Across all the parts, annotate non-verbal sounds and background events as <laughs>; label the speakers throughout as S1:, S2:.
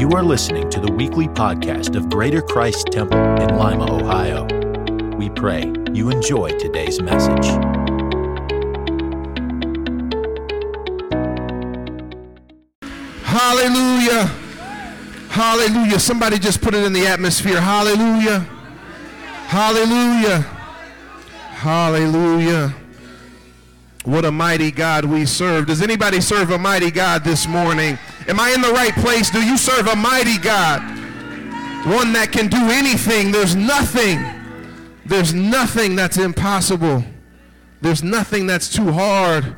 S1: You are listening to the weekly podcast of Greater Christ Temple in Lima, Ohio. We pray you enjoy today's message.
S2: Hallelujah. Hallelujah. Somebody just put it in the atmosphere. Hallelujah. Hallelujah. Hallelujah. What a mighty God we serve. Does anybody serve a mighty God this morning? Am I in the right place? Do you serve a mighty God? One that can do anything. There's nothing. There's nothing that's impossible. There's nothing that's too hard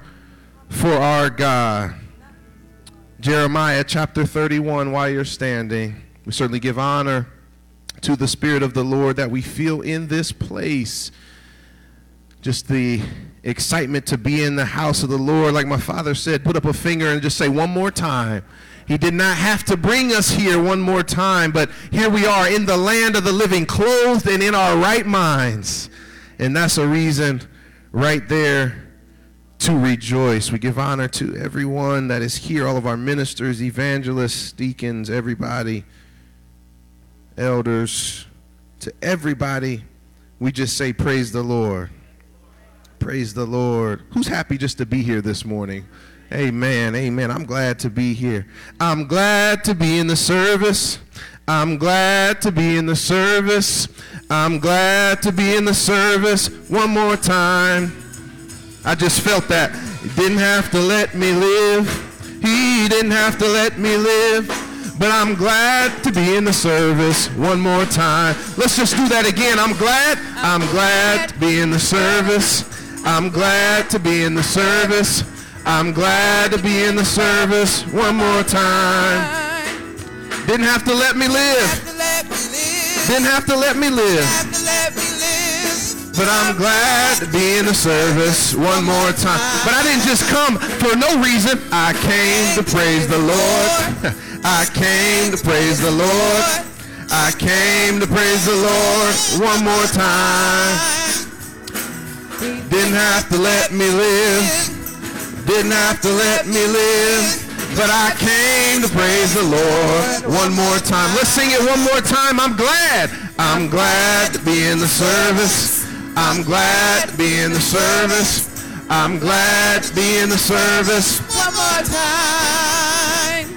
S2: for our God. Jeremiah chapter 31, while you're standing, we certainly give honor to the Spirit of the Lord that we feel in this place. Just the excitement to be in the house of the Lord. Like my father said, put up a finger and just say one more time. He did not have to bring us here one more time, but here we are in the land of the living, clothed and in our right minds. And that's a reason right there to rejoice. We give honor to everyone that is here, all of our ministers, evangelists, deacons, everybody, elders, to everybody. We just say, Praise the Lord. Praise the Lord. Who's happy just to be here this morning? Amen. Amen. I'm glad to be here. I'm glad to be in the service. I'm glad to be in the service. I'm glad to be in the service. One more time. I just felt that. He didn't have to let me live. He didn't have to let me live. But I'm glad to be in the service one more time. Let's just do that again. I'm glad. I'm glad to be in the service. I'm glad to be in the service. I'm glad to be in the service one more time. Didn't have to let me live. Didn't have to let me live. But I'm glad to be in the service one more time. But I didn't just come for no reason. I came to praise the Lord. <laughs> I came to praise the Lord. I came to praise the Lord one more time. Didn't have to let me live. Didn't have to let me live. But I came to praise the Lord one more time. Let's sing it one more time. I'm glad. I'm glad to be in the service. I'm glad to be in the service. I'm glad to be in the service.
S3: One more time.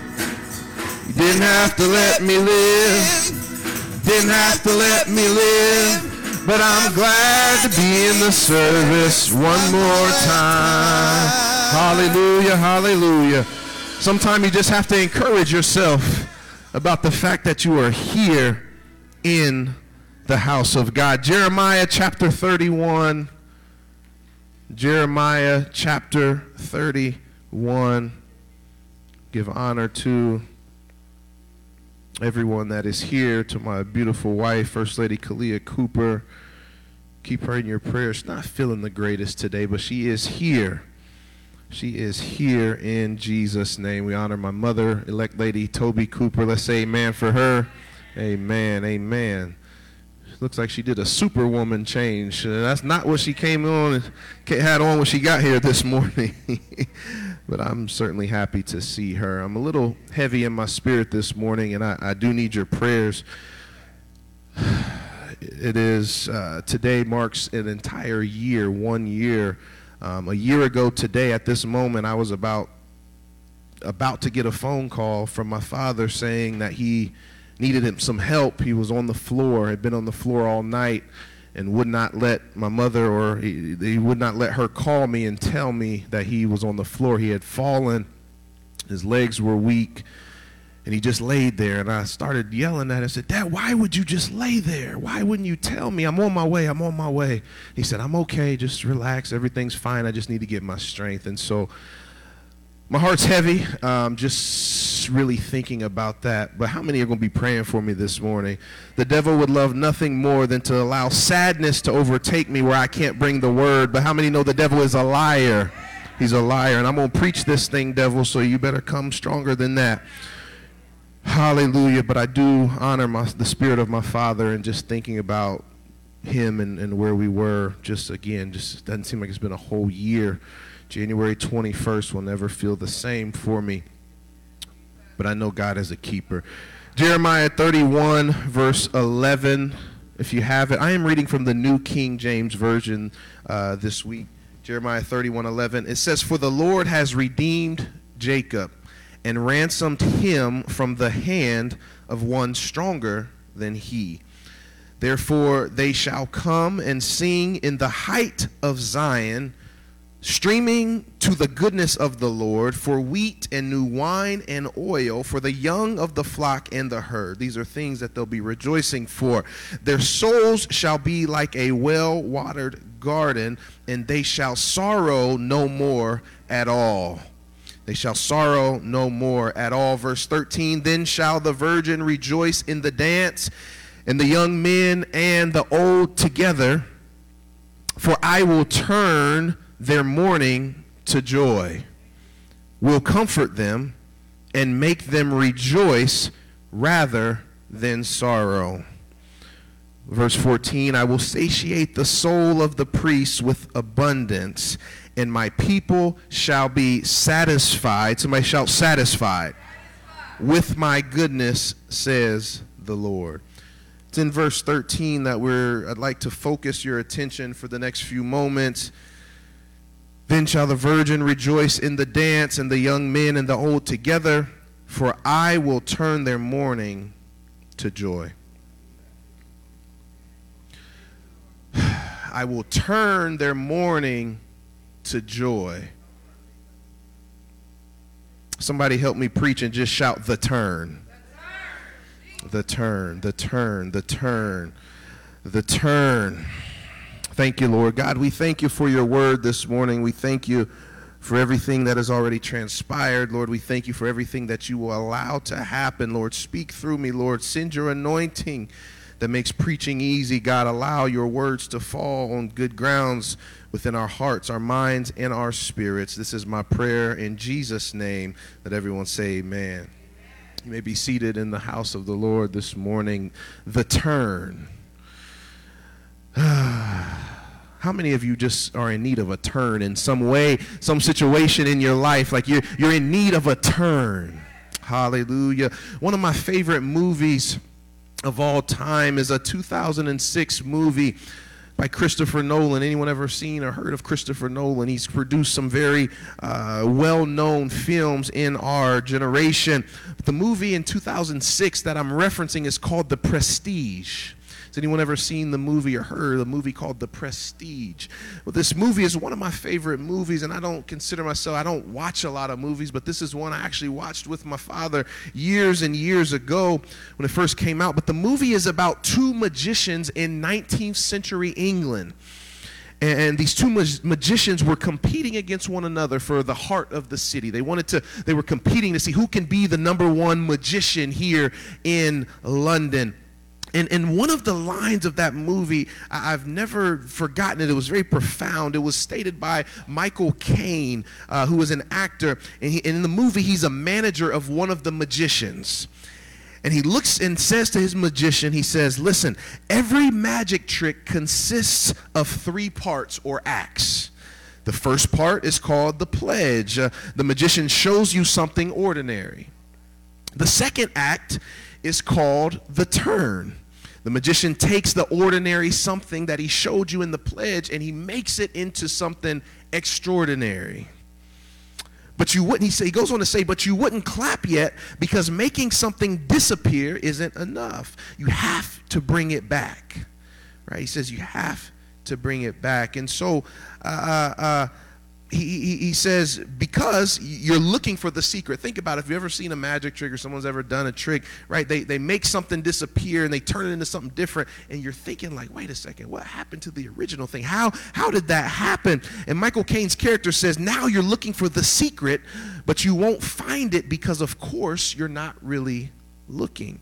S2: You didn't have to let me live. Didn't have to let me live. But I'm glad to be in the service one more time. Hallelujah, hallelujah. Sometimes you just have to encourage yourself about the fact that you are here in the house of God. Jeremiah chapter 31. Jeremiah chapter 31. Give honor to everyone that is here, to my beautiful wife, First Lady Kalia Cooper. Keep her in your prayers. Not feeling the greatest today, but she is here. She is here in Jesus' name. We honor my mother, elect lady Toby Cooper. Let's say amen for her. Amen. Amen. Looks like she did a superwoman change. That's not what she came on had on when she got here this morning. <laughs> but I'm certainly happy to see her. I'm a little heavy in my spirit this morning, and I, I do need your prayers. <sighs> It is uh, today marks an entire year, one year. Um, a year ago today, at this moment, I was about about to get a phone call from my father saying that he needed him some help. He was on the floor, had been on the floor all night, and would not let my mother or he, he would not let her call me and tell me that he was on the floor. He had fallen, his legs were weak, and he just laid there. And I started yelling at him. I said, Dad, why would you just lay there? Why wouldn't you tell me? I'm on my way. I'm on my way. He said, I'm okay. Just relax. Everything's fine. I just need to get my strength. And so my heart's heavy, um, just really thinking about that. But how many are going to be praying for me this morning? The devil would love nothing more than to allow sadness to overtake me where I can't bring the word. But how many know the devil is a liar? He's a liar. And I'm going to preach this thing, devil, so you better come stronger than that. Hallelujah. But I do honor my, the spirit of my father and just thinking about him and, and where we were. Just again, just doesn't seem like it's been a whole year. January 21st will never feel the same for me. But I know God is a keeper. Jeremiah 31, verse 11, if you have it. I am reading from the New King James Version uh, this week. Jeremiah 31, 11. It says, For the Lord has redeemed Jacob and ransomed him from the hand of one stronger than he. Therefore, they shall come and sing in the height of Zion streaming to the goodness of the Lord for wheat and new wine and oil for the young of the flock and the herd. These are things that they'll be rejoicing for. Their souls shall be like a well watered garden, and they shall sorrow no more at all. They shall sorrow no more at all. Verse 13 Then shall the virgin rejoice in the dance, and the young men and the old together, for I will turn their mourning to joy, will comfort them, and make them rejoice rather than sorrow. Verse 14 I will satiate the soul of the priests with abundance, and my people shall be satisfied. Somebody shout, satisfied. With my goodness, says the Lord. It's in verse 13 that we're, I'd like to focus your attention for the next few moments. Then shall the virgin rejoice in the dance, and the young men and the old together, for I will turn their mourning to joy. <sighs> I will turn their mourning to joy. Somebody help me preach and just shout the turn. The turn, the turn, the turn, the turn. Thank you, Lord. God, we thank you for your word this morning. We thank you for everything that has already transpired. Lord, we thank you for everything that you will allow to happen. Lord, speak through me, Lord. Send your anointing that makes preaching easy. God, allow your words to fall on good grounds within our hearts, our minds, and our spirits. This is my prayer in Jesus' name that everyone say amen. You may be seated in the house of the Lord this morning. The turn. <sighs> How many of you just are in need of a turn in some way, some situation in your life? Like you're, you're in need of a turn. Hallelujah. One of my favorite movies of all time is a 2006 movie by Christopher Nolan. Anyone ever seen or heard of Christopher Nolan? He's produced some very uh, well known films in our generation. The movie in 2006 that I'm referencing is called The Prestige. Has anyone ever seen the movie or heard the movie called The Prestige? Well, this movie is one of my favorite movies, and I don't consider myself, I don't watch a lot of movies, but this is one I actually watched with my father years and years ago when it first came out. But the movie is about two magicians in 19th century England and these two magicians were competing against one another for the heart of the city they wanted to they were competing to see who can be the number one magician here in london and, and one of the lines of that movie, I've never forgotten it. It was very profound. It was stated by Michael Caine, uh, who was an actor. And, he, and in the movie, he's a manager of one of the magicians. And he looks and says to his magician, he says, Listen, every magic trick consists of three parts or acts. The first part is called the pledge. Uh, the magician shows you something ordinary. The second act is called the turn. The magician takes the ordinary something that he showed you in the pledge and he makes it into something extraordinary. But you wouldn't, he, say, he goes on to say, but you wouldn't clap yet because making something disappear isn't enough. You have to bring it back. Right? He says you have to bring it back. And so, uh, uh, uh he, he, says, because you're looking for the secret. Think about it. If you've ever seen a magic trick or someone's ever done a trick, right? They, they make something disappear and they turn it into something different. And you're thinking, like, wait a second, what happened to the original thing? How, how did that happen? And Michael Caine's character says, now you're looking for the secret, but you won't find it because, of course, you're not really looking.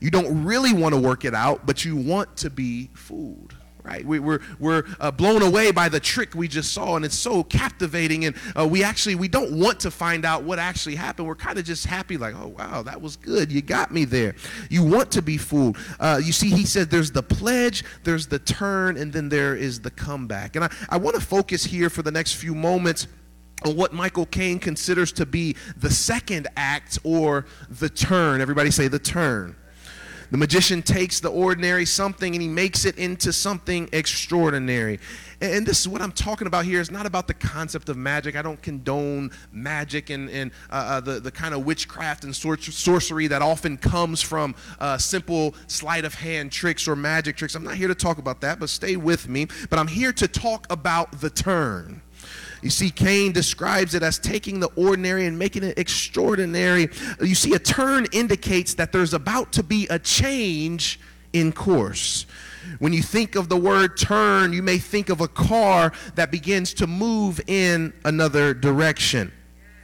S2: You don't really want to work it out, but you want to be fooled right? We, are we're, we're uh, blown away by the trick we just saw, and it's so captivating. And uh, we actually we don't want to find out what actually happened. We're kind of just happy, like, oh wow, that was good. You got me there. You want to be fooled. Uh, you see, he said there's the pledge, there's the turn, and then there is the comeback. And I, I want to focus here for the next few moments on what Michael Caine considers to be the second act or the turn. Everybody say the turn. The magician takes the ordinary something and he makes it into something extraordinary. And this is what I'm talking about here. It's not about the concept of magic. I don't condone magic and, and uh, uh, the, the kind of witchcraft and sor- sorcery that often comes from uh, simple sleight of hand tricks or magic tricks. I'm not here to talk about that, but stay with me. But I'm here to talk about the turn. You see, Caine describes it as taking the ordinary and making it extraordinary. You see, a turn indicates that there's about to be a change in course. When you think of the word turn, you may think of a car that begins to move in another direction.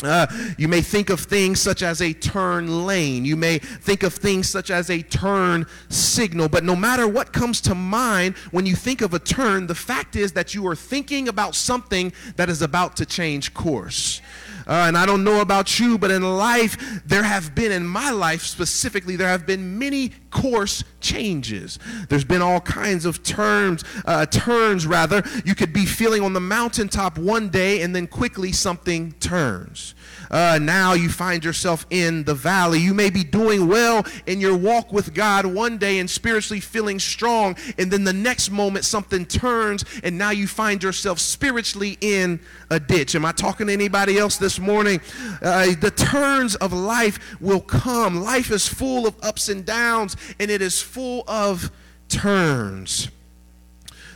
S2: Uh, you may think of things such as a turn lane. You may think of things such as a turn signal. But no matter what comes to mind when you think of a turn, the fact is that you are thinking about something that is about to change course. Uh, and I don't know about you, but in life, there have been, in my life specifically, there have been many course changes. There's been all kinds of turns, uh, turns rather. You could be feeling on the mountaintop one day, and then quickly something turns uh, now you find yourself in the valley. You may be doing well in your walk with God one day and spiritually feeling strong, and then the next moment something turns, and now you find yourself spiritually in a ditch. Am I talking to anybody else this morning? Uh, the turns of life will come. Life is full of ups and downs, and it is full of turns.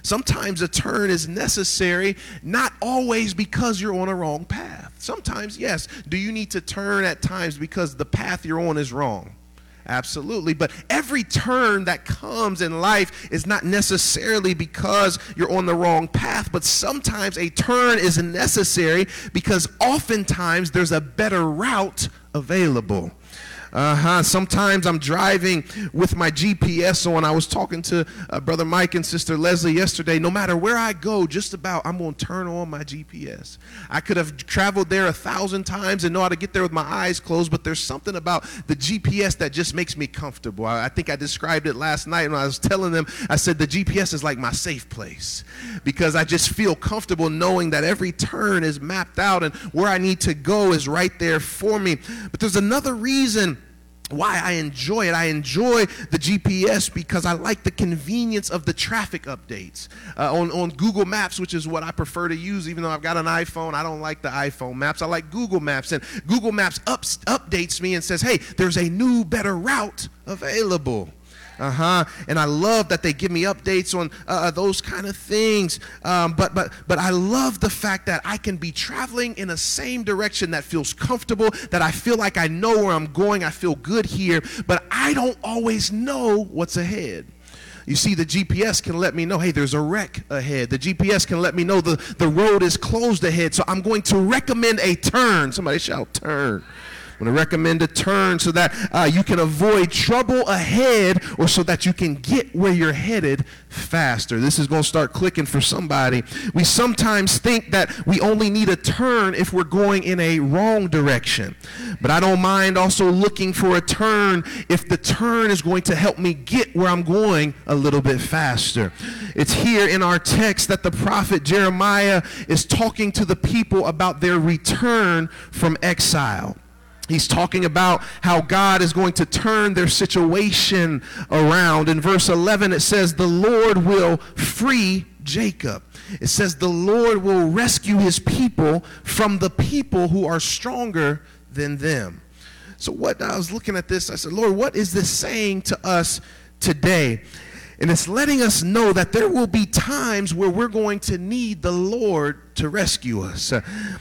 S2: Sometimes a turn is necessary, not always because you're on a wrong path. Sometimes, yes. Do you need to turn at times because the path you're on is wrong? Absolutely. But every turn that comes in life is not necessarily because you're on the wrong path, but sometimes a turn is necessary because oftentimes there's a better route available. Uh-huh. Sometimes I'm driving with my GPS on. I was talking to uh, Brother Mike and Sister Leslie yesterday. No matter where I go, just about, I'm going to turn on my GPS. I could have traveled there a thousand times and know how to get there with my eyes closed, but there's something about the GPS that just makes me comfortable. I, I think I described it last night when I was telling them, I said the GPS is like my safe place because I just feel comfortable knowing that every turn is mapped out and where I need to go is right there for me. But there's another reason why I enjoy it. I enjoy the GPS because I like the convenience of the traffic updates. Uh, on, on Google Maps, which is what I prefer to use, even though I've got an iPhone, I don't like the iPhone maps. I like Google Maps. And Google Maps ups, updates me and says, hey, there's a new, better route available. Uh huh. And I love that they give me updates on uh, uh, those kind of things. Um, but but but I love the fact that I can be traveling in the same direction that feels comfortable. That I feel like I know where I'm going. I feel good here. But I don't always know what's ahead. You see, the GPS can let me know, hey, there's a wreck ahead. The GPS can let me know the, the road is closed ahead. So I'm going to recommend a turn. Somebody shout, turn. I'm going to recommend a turn so that uh, you can avoid trouble ahead or so that you can get where you're headed faster. This is going to start clicking for somebody. We sometimes think that we only need a turn if we're going in a wrong direction. But I don't mind also looking for a turn if the turn is going to help me get where I'm going a little bit faster. It's here in our text that the prophet Jeremiah is talking to the people about their return from exile. He's talking about how God is going to turn their situation around. In verse 11, it says, The Lord will free Jacob. It says, The Lord will rescue his people from the people who are stronger than them. So, what I was looking at this, I said, Lord, what is this saying to us today? And it's letting us know that there will be times where we're going to need the Lord to rescue us. Uh,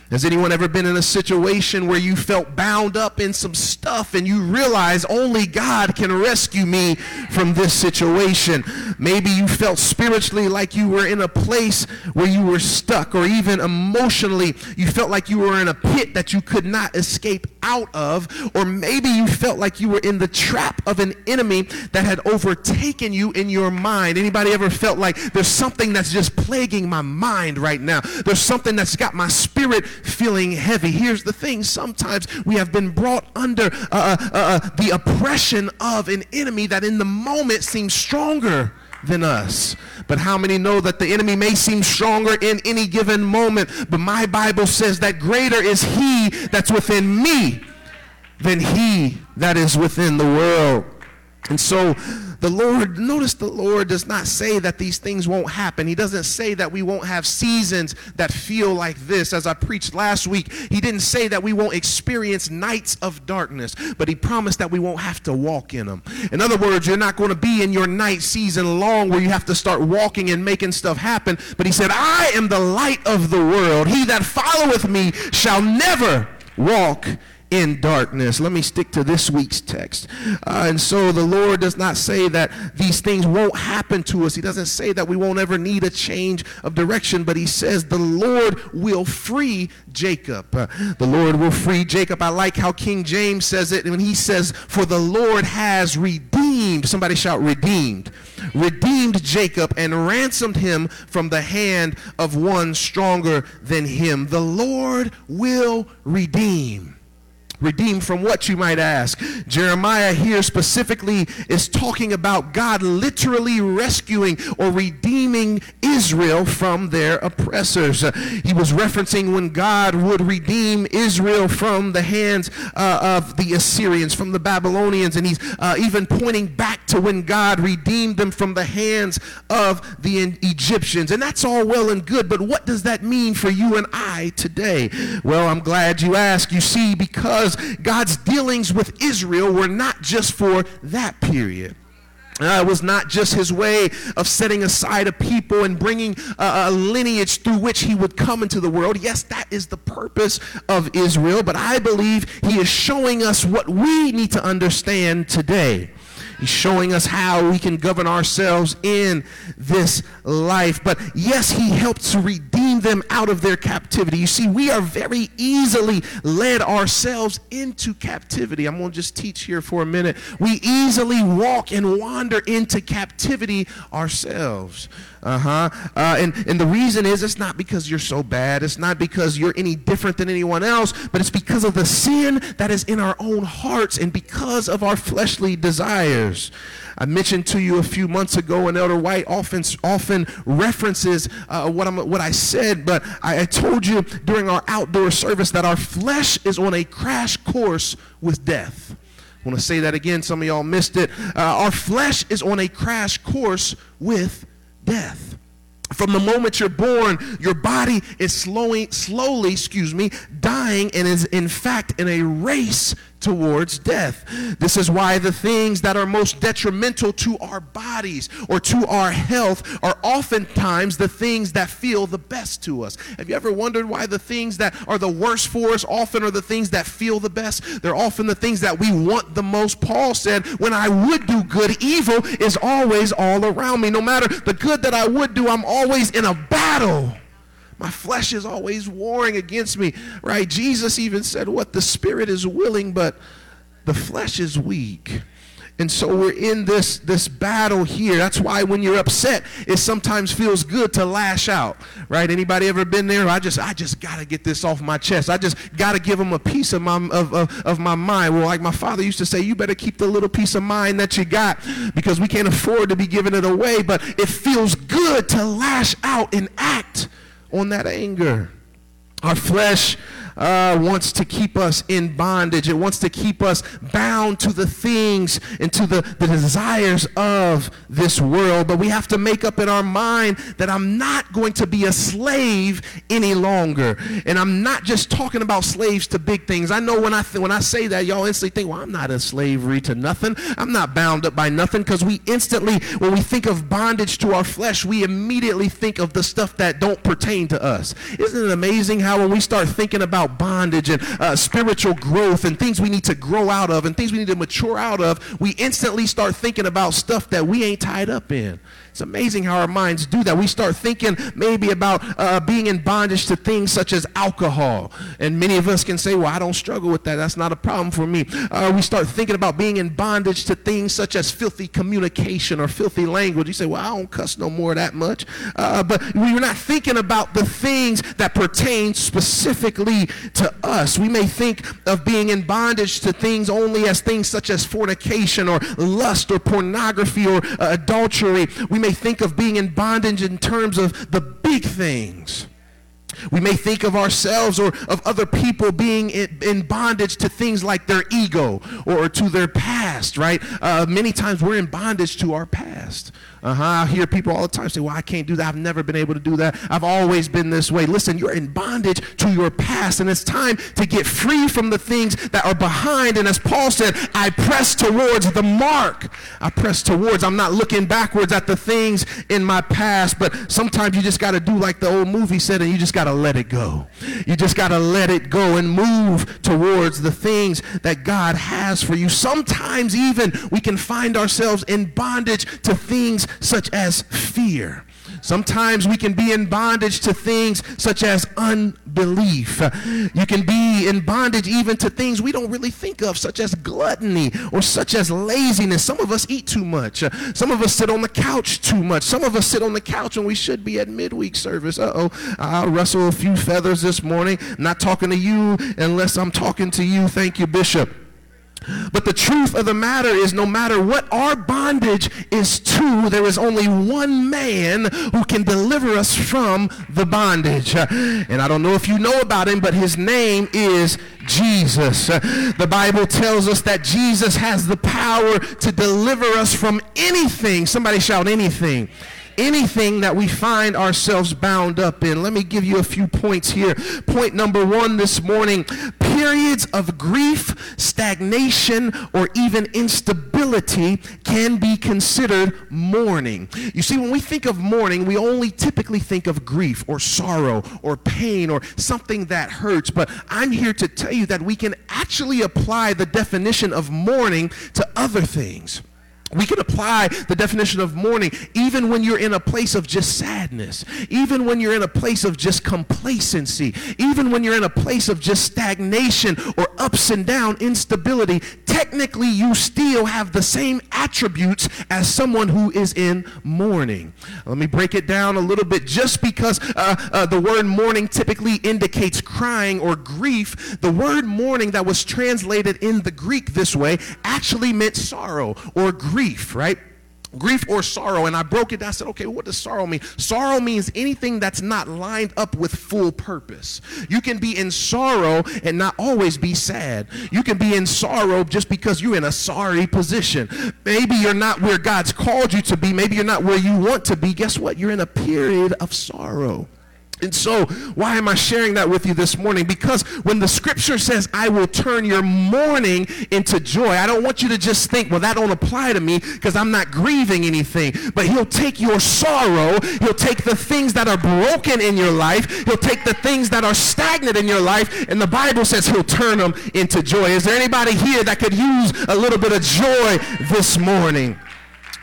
S2: has anyone ever been in a situation where you felt bound up in some stuff and you realize only God can rescue me from this situation? Maybe you felt spiritually like you were in a place where you were stuck, or even emotionally, you felt like you were in a pit that you could not escape out of, or maybe you felt like you were in the trap of an enemy that had overtaken you in your mind. Anybody ever felt like there's something that's just plaguing my mind right now? There's something that's got my spirit feeling heavy. Here's the thing sometimes we have been brought under uh, uh, uh, uh, the oppression of an enemy that in the moment seems stronger than us. But how many know that the enemy may seem stronger in any given moment? But my Bible says that greater is he that's within me than he that is within the world. And so the Lord, notice the Lord does not say that these things won't happen. He doesn't say that we won't have seasons that feel like this. As I preached last week, He didn't say that we won't experience nights of darkness, but He promised that we won't have to walk in them. In other words, you're not going to be in your night season long where you have to start walking and making stuff happen. But He said, I am the light of the world. He that followeth me shall never walk in darkness. Let me stick to this week's text. Uh, and so the Lord does not say that these things won't happen to us. He doesn't say that we won't ever need a change of direction, but he says the Lord will free Jacob. Uh, the Lord will free Jacob. I like how King James says it when he says, For the Lord has redeemed. Somebody shout, redeemed. Redeemed Jacob and ransomed him from the hand of one stronger than him. The Lord will redeem. Redeemed from what you might ask. Jeremiah here specifically is talking about God literally rescuing or redeeming Israel from their oppressors. Uh, he was referencing when God would redeem Israel from the hands uh, of the Assyrians, from the Babylonians, and he's uh, even pointing back to when God redeemed them from the hands of the Egyptians. And that's all well and good, but what does that mean for you and I today? Well, I'm glad you asked. You see, because God's dealings with Israel were not just for that period. Uh, it was not just his way of setting aside a people and bringing a lineage through which he would come into the world. Yes, that is the purpose of Israel, but I believe he is showing us what we need to understand today. He's showing us how we can govern ourselves in this life. But yes, he helped to redeem them out of their captivity. You see, we are very easily led ourselves into captivity. I'm going to just teach here for a minute. We easily walk and wander into captivity ourselves. Uh-huh. Uh, and, and the reason is it's not because you're so bad. It's not because you're any different than anyone else, but it's because of the sin that is in our own hearts and because of our fleshly desires. I mentioned to you a few months ago, and Elder White often often references uh, what I'm what I said, but I, I told you during our outdoor service that our flesh is on a crash course with death. I want to say that again. Some of y'all missed it. Uh, our flesh is on a crash course with death. From the moment you're born, your body is slowing, slowly, excuse me, dying and is in fact in a race towards death. This is why the things that are most detrimental to our bodies or to our health are oftentimes the things that feel the best to us. Have you ever wondered why the things that are the worst for us often are the things that feel the best? They're often the things that we want the most. Paul said, When I would do good, evil is always all around me. No matter the good that I would do, I'm always in a battle. My flesh is always warring against me, right? Jesus even said, What? The spirit is willing, but the flesh is weak. And so we're in this, this battle here. That's why when you're upset, it sometimes feels good to lash out, right? Anybody ever been there? I just, I just got to get this off my chest. I just got to give them a piece of my, of, of, of my mind. Well, like my father used to say, you better keep the little piece of mind that you got because we can't afford to be giving it away. But it feels good to lash out and act on that anger. Our flesh uh, wants to keep us in bondage. It wants to keep us bound to the things and to the, the desires of this world. But we have to make up in our mind that I'm not going to be a slave any longer. And I'm not just talking about slaves to big things. I know when I, th- when I say that, y'all instantly think, well, I'm not in slavery to nothing. I'm not bound up by nothing because we instantly, when we think of bondage to our flesh, we immediately think of the stuff that don't pertain to us. Isn't it amazing how when we start thinking about about bondage and uh, spiritual growth and things we need to grow out of and things we need to mature out of, we instantly start thinking about stuff that we ain't tied up in. It's amazing how our minds do that. We start thinking maybe about uh, being in bondage to things such as alcohol. And many of us can say, well, I don't struggle with that. That's not a problem for me. Uh, we start thinking about being in bondage to things such as filthy communication or filthy language. You say, well, I don't cuss no more that much. Uh, but we're not thinking about the things that pertain specifically to us. We may think of being in bondage to things only as things such as fornication or lust or pornography or uh, adultery. We may think of being in bondage in terms of the big things. We may think of ourselves or of other people being in bondage to things like their ego or to their past, right? Uh, many times we're in bondage to our past. Uh-huh. I hear people all the time say, well, I can't do that. I've never been able to do that. I've always been this way. Listen, you're in bondage to your past, and it's time to get free from the things that are behind. And as Paul said, I press towards the mark. I press towards. I'm not looking backwards at the things in my past, but sometimes you just got to do like the old movie said, and you just got to let it go. You just got to let it go and move towards the things that God has for you. Sometimes even we can find ourselves in bondage to things such as fear. Sometimes we can be in bondage to things such as unbelief. You can be in bondage even to things we don't really think of, such as gluttony or such as laziness. Some of us eat too much. Some of us sit on the couch too much. Some of us sit on the couch when we should be at midweek service. Uh oh, I'll rustle a few feathers this morning. not talking to you unless I'm talking to you. Thank you, Bishop. But the truth of the matter is, no matter what our bondage is to, there is only one man who can deliver us from the bondage. And I don't know if you know about him, but his name is Jesus. The Bible tells us that Jesus has the power to deliver us from anything. Somebody shout anything anything that we find ourselves bound up in. Let me give you a few points here. Point number one this morning periods of grief, stagnation, or even instability can be considered mourning. You see, when we think of mourning, we only typically think of grief or sorrow or pain or something that hurts. But I'm here to tell you that we can actually apply the definition of mourning to other things. We can apply the definition of mourning even when you're in a place of just sadness, even when you're in a place of just complacency, even when you're in a place of just stagnation or ups and down, instability. Technically, you still have the same attributes as someone who is in mourning. Let me break it down a little bit. Just because uh, uh, the word mourning typically indicates crying or grief, the word mourning that was translated in the Greek this way actually meant sorrow or grief grief, right? grief or sorrow. And i broke it down. I said okay what does sorrow mean? Sorrow means anything that's not lined up with full purpose. You can be in sorrow and not always be sad. You can be in sorrow just because you're in a sorry position. Maybe you're not where god's called you to be. Maybe you're not where you want to be. Guess what? You're in a period of sorrow and so, why am I sharing that with you this morning? Because when the scripture says, I will turn your mourning into joy, I don't want you to just think, well, that don't apply to me because I'm not grieving anything. But he'll take your sorrow, he'll take the things that are broken in your life, he'll take the things that are stagnant in your life, and the Bible says he'll turn them into joy. Is there anybody here that could use a little bit of joy this morning?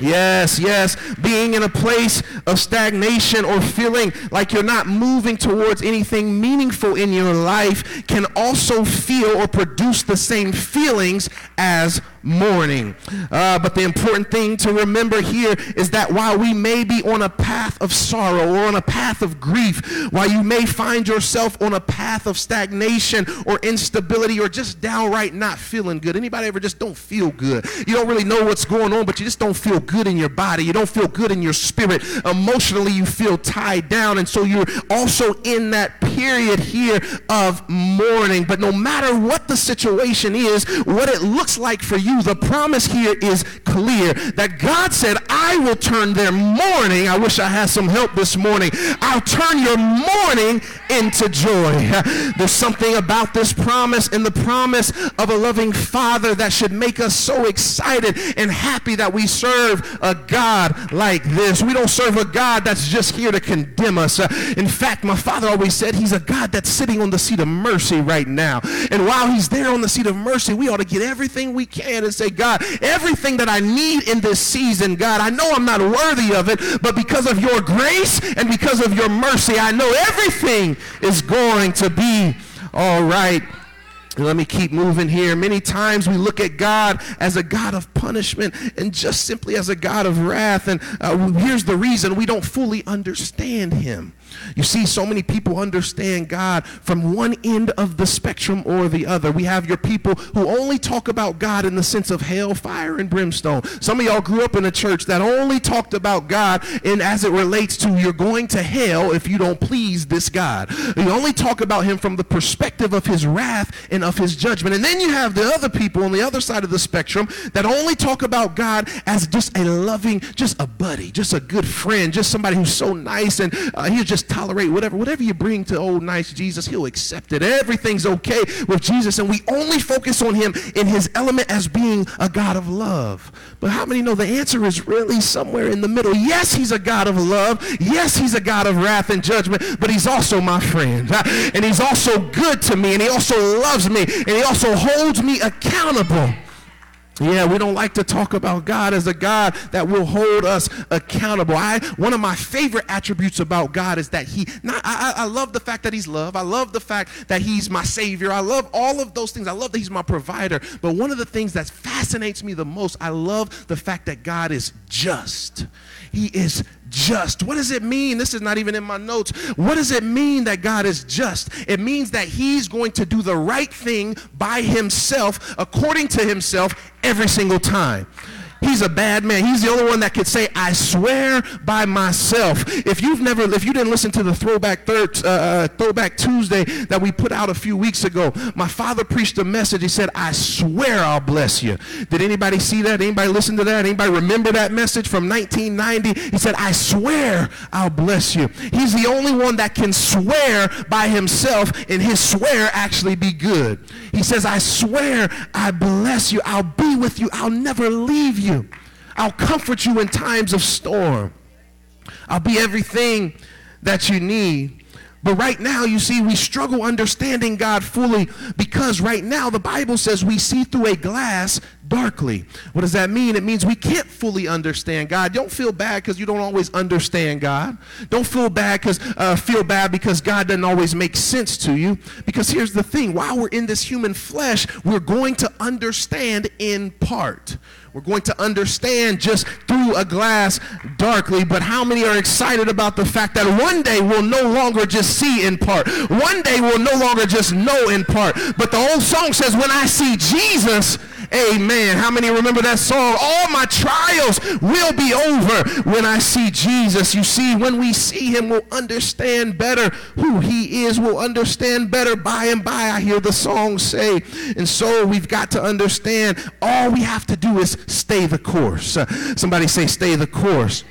S2: Yes, yes. Being in a place of stagnation or feeling like you're not moving towards anything meaningful in your life can also feel or produce the same feelings as mourning. Uh, but the important thing to remember here is that while we may be on a path of sorrow or on a path of grief, while you may find yourself on a path of stagnation or instability or just downright not feeling good. Anybody ever just don't feel good? You don't really know what's going on, but you just don't feel good in your body. You don't feel good in your spirit. Emotionally, you feel tied down. And so you're also in that period here of mourning. But no matter what the situation is, what it looks like for you you, the promise here is clear that God said, I will turn their mourning. I wish I had some help this morning. I'll turn your mourning into joy. <laughs> There's something about this promise and the promise of a loving Father that should make us so excited and happy that we serve a God like this. We don't serve a God that's just here to condemn us. Uh, in fact, my father always said he's a God that's sitting on the seat of mercy right now. And while he's there on the seat of mercy, we ought to get everything we can hand and say, God, everything that I need in this season, God, I know I'm not worthy of it, but because of your grace and because of your mercy, I know everything is going to be all right. Let me keep moving here. Many times we look at God as a God of punishment and just simply as a God of wrath. And uh, here's the reason we don't fully understand him. You see, so many people understand God from one end of the spectrum or the other. We have your people who only talk about God in the sense of hell, fire, and brimstone. Some of y'all grew up in a church that only talked about God in as it relates to you're going to hell if you don't please this God. You only talk about him from the perspective of his wrath and of his judgment. And then you have the other people on the other side of the spectrum that only talk about God as just a loving, just a buddy, just a good friend, just somebody who's so nice and uh, he'll just tolerate whatever whatever you bring to old nice Jesus, he'll accept it. Everything's okay with Jesus, and we only focus on him in his element as being a God of love. But how many know the answer is really somewhere in the middle? Yes, he's a God of love. Yes, he's a God of wrath and judgment, but he's also my friend. And he's also good to me, and he also loves me, and he also holds me accountable. Yeah, we don't like to talk about God as a God that will hold us accountable. I one of my favorite attributes about God is that He. Not, I, I love the fact that He's love. I love the fact that He's my Savior. I love all of those things. I love that He's my provider. But one of the things that fascinates me the most, I love the fact that God is just. He is just. What does it mean? This is not even in my notes. What does it mean that God is just? It means that He's going to do the right thing by Himself, according to Himself, every single time. He's a bad man. He's the only one that could say, I swear by myself. If you've never, if you didn't listen to the throwback third, uh, uh, throwback Tuesday that we put out a few weeks ago, my father preached a message. He said, I swear I'll bless you. Did anybody see that? Anybody listen to that? Anybody remember that message from 1990? He said, I swear I'll bless you. He's the only one that can swear by himself and his swear actually be good. He says, I swear I bless you. I'll be with you. I'll never leave you you. I'll comfort you in times of storm. I'll be everything that you need. But right now, you see, we struggle understanding God fully because right now the Bible says we see through a glass darkly. What does that mean? It means we can't fully understand God. Don't feel bad because you don't always understand God. Don't feel bad because uh, feel bad because God doesn't always make sense to you. Because here's the thing: while we're in this human flesh, we're going to understand in part. We're going to understand just through a glass darkly, but how many are excited about the fact that one day we'll no longer just see in part? One day we'll no longer just know in part. But the old song says, when I see Jesus, Amen. How many remember that song? All my trials will be over when I see Jesus. You see, when we see him, we'll understand better who he is. We'll understand better by and by. I hear the song say. And so we've got to understand all we have to do is stay the course. Uh, somebody say, stay the course.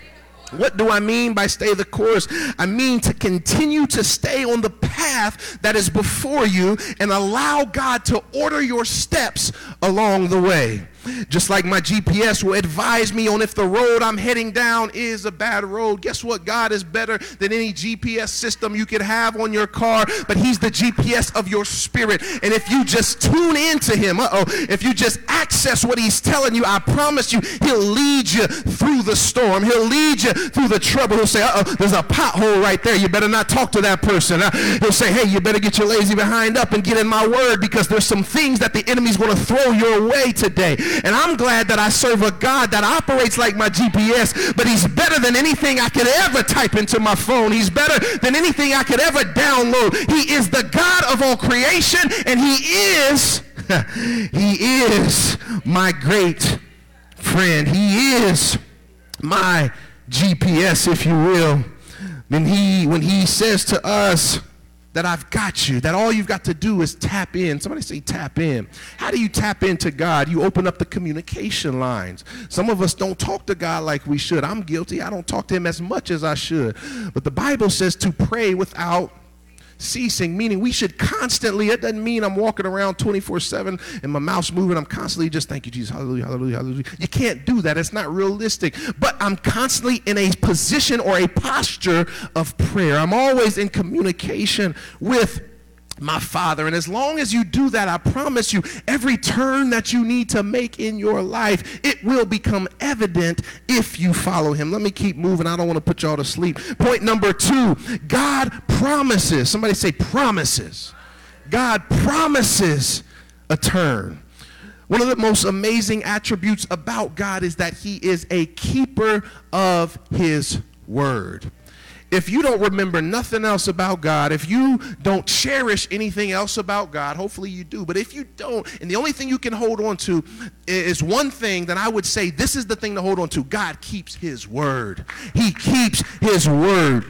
S2: What do I mean by stay the course? I mean to continue to stay on the path that is before you and allow God to order your steps along the way. Just like my GPS will advise me on if the road I'm heading down is a bad road. Guess what? God is better than any GPS system you could have on your car, but He's the GPS of your spirit. And if you just tune into Him, uh oh, if you just access what He's telling you, I promise you, He'll lead you through the storm. He'll lead you through the trouble. He'll say, uh oh, there's a pothole right there. You better not talk to that person. Uh, he'll say, hey, you better get your lazy behind up and get in my word because there's some things that the enemy's going to throw your way today. And I'm glad that I serve a God that operates like my GPS, but he's better than anything I could ever type into my phone. He's better than anything I could ever download. He is the God of all creation, and he is, <laughs> he is my great friend. He is my GPS, if you will. When he, when he says to us, that I've got you, that all you've got to do is tap in. Somebody say tap in. How do you tap into God? You open up the communication lines. Some of us don't talk to God like we should. I'm guilty. I don't talk to him as much as I should. But the Bible says to pray without ceasing, meaning we should constantly, it doesn't mean I'm walking around 24 7 and my mouth's moving. I'm constantly just, thank you, Jesus, hallelujah, hallelujah, hallelujah. You can't do that. It's not realistic. But I'm constantly in a position or a posture of prayer. I'm always in communication with my Father. And as long as you do that, I promise you, every turn that you need to make in your life, it will become evident if you follow Him. Let me keep moving. I don't want to put y'all to sleep. Point number two God promises. Somebody say promises. God promises a turn. One of the most amazing attributes about God is that He is a keeper of His word. If you don't remember nothing else about God, if you don't cherish anything else about God, hopefully you do, but if you don't, and the only thing you can hold on to is one thing, then I would say this is the thing to hold on to. God keeps his word. He keeps his word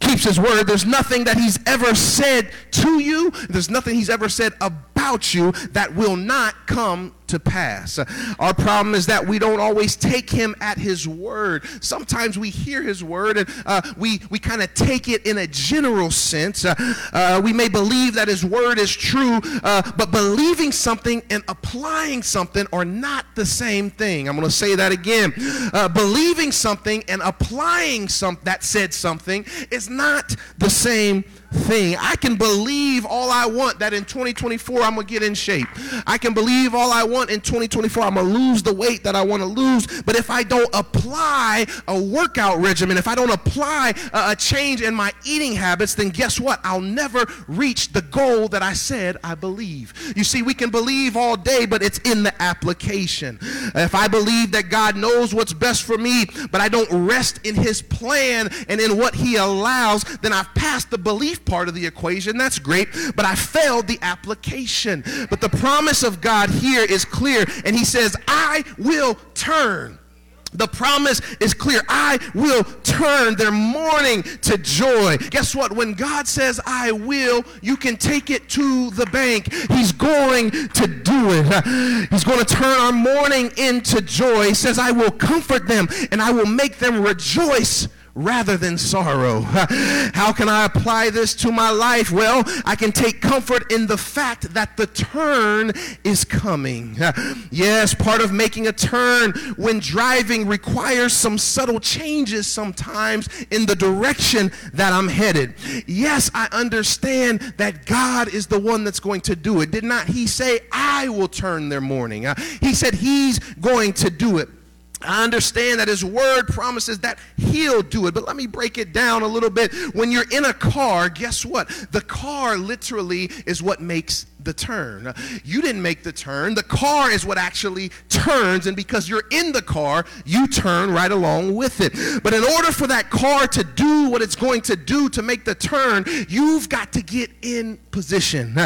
S2: keeps his word. There's nothing that he's ever said to you, there's nothing he's ever said about you that will not come to pass. Our problem is that we don't always take him at his word. Sometimes we hear his word and uh, we, we kind of take it in a general sense. Uh, uh, we may believe that his word is true, uh, but believing something and applying something are not the same thing. I'm going to say that again. Uh, believing something and applying some that said something is not the same thing. I can believe all I want that in 2024 I'm going to get in shape. I can believe all I want in 2024 I'm going to lose the weight that I want to lose. But if I don't apply a workout regimen, if I don't apply a, change in my eating habits, then guess what? I'll never reach the goal that I said I believe. You see, we can believe all day, but it's in the application. If I believe that God knows what's best for me, but I don't rest in his plan and in what he allows, then I've passed the belief part of the equation. That's great, but I failed the application. But the promise of God here is clear, and He says, I will turn. The promise is clear. I will turn their mourning to joy. Guess what? When God says, I will, you can take it to the bank. He's going to do it. He's going to turn our mourning into joy. He says, I will comfort them and I will make them rejoice rather than sorrow. <laughs> How can I apply this to my life? Well, I can take comfort in the fact that the turn is coming. <laughs> Yes, part of making a turn when driving requires some subtle changes sometimes in the direction that I'm headed. Yes, I understand that God is the one that's going to do it. Did not He say, I will turn their mourning? Uh, he said He's going to do it. I understand that his word promises that he'll do it, but let me break it down a little bit. When you're in a car, guess what? The car literally is what makes the turn. You didn't make the turn. The car is what actually turns, and because you're in the car, you turn right along with it. But in order for that car to do what it's going to do to make the turn, you've got to get in position.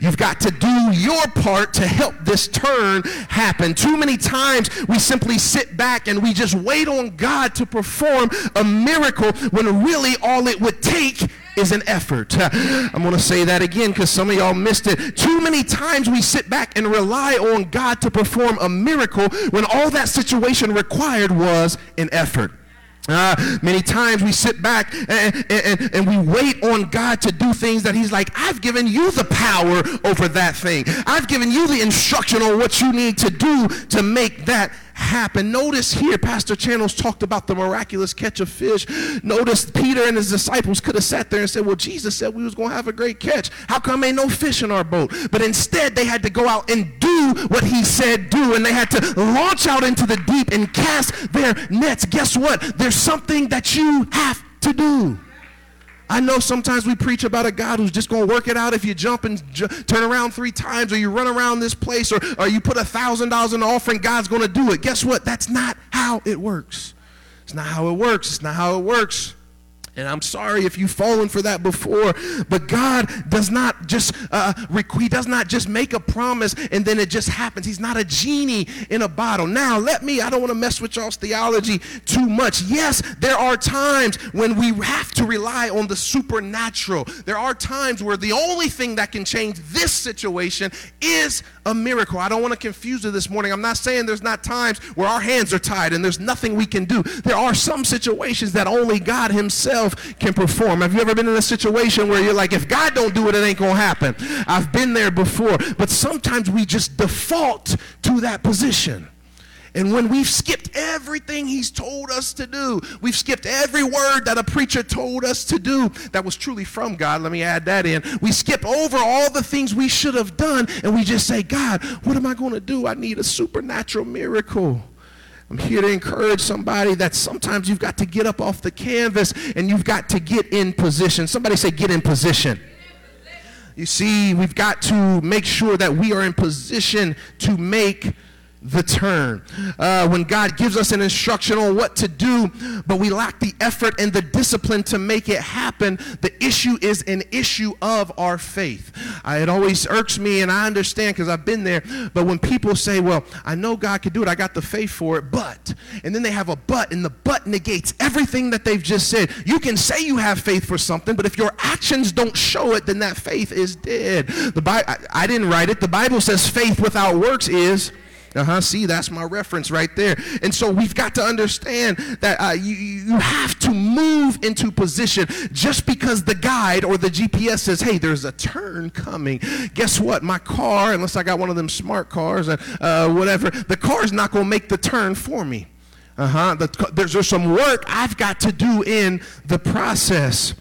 S2: You've got to do your part to help this turn happen. Too many times we simply sit back and we just wait on God to perform a miracle when really all it would take is an effort. <laughs> I'm going to say that again because some of y'all missed it. Too many times we sit back and rely on God to perform a miracle when all that situation required was an effort. Uh, many times we sit back and, and, and, we wait on God to do things that He's like, I've given you the power over that thing. I've given you the instruction on what you need to do to make that happen. Notice here, Pastor Channels talked about the miraculous catch of fish. Notice Peter and his disciples could have sat there and said, Well, Jesus said we was going to have a great catch. How come ain't no fish in our boat? But instead, they had to go out and do what he said do, and they had to launch out into the deep and cast their nets. Guess what? There's something that you have to do. I know sometimes we preach about a God who's just going to work it out if you jump and j- turn around three times or you run around this place or, or you put a $1,000 in the offering, God's going to do it. Guess what? That's not how it works. It's not how it works. It's not how it works. And I'm sorry if you've fallen for that before, but God does not just uh, he does not just make a promise and then it just happens. He's not a genie in a bottle. Now, let me I don't want to mess with y'all's theology too much. Yes, there are times when we have to rely on the supernatural. There are times where the only thing that can change this situation is a miracle. I don't want to confuse you this morning. I'm not saying there's not times where our hands are tied and there's nothing we can do. There are some situations that only God himself can perform. Have you ever been in a situation where you're like, if God don't do it, it ain't going to happen? I've been there before. But sometimes we just default to that position. And when we've skipped everything he's told us to do, we've skipped every word that a preacher told us to do that was truly from God. Let me add that in. We skip over all the things we should have done and we just say, God, what am I going to do? I need a supernatural miracle. I'm here to encourage somebody that sometimes you've got to get up off the canvas and you've got to get in position. Somebody say, get in position. You see, we've got to make sure that we are in position to make the turn. Uh, when God gives us an instruction on what to do, but we lack the effort and the discipline to make it happen, the issue is an issue of our faith. Uh, it always irks me, and I understand because I've been there. But when people say, Well, I know God can do it, I got the faith for it, but, and then they have a but, and the but negates everything that they've just said. You can say you have faith for something, but if your actions don't show it, then that faith is dead. The Bible, I, I didn't write it. The Bible says faith without works is uh-huh. See, that's my reference right there. And so we've got to understand that uh, you, you have to move into position just because the guide or the GPS says, hey, there's a turn coming. Guess what? My car, unless I got one of them smart cars and uh, whatever, the car is not going to make the turn for me. Uh-huh. The, there's, there's some work I've got to do in the process.